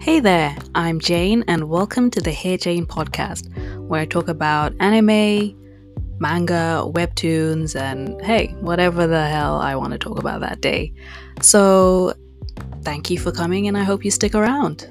Hey there, I'm Jane, and welcome to the Hey Jane podcast, where I talk about anime, manga, webtoons, and hey, whatever the hell I want to talk about that day. So, thank you for coming, and I hope you stick around.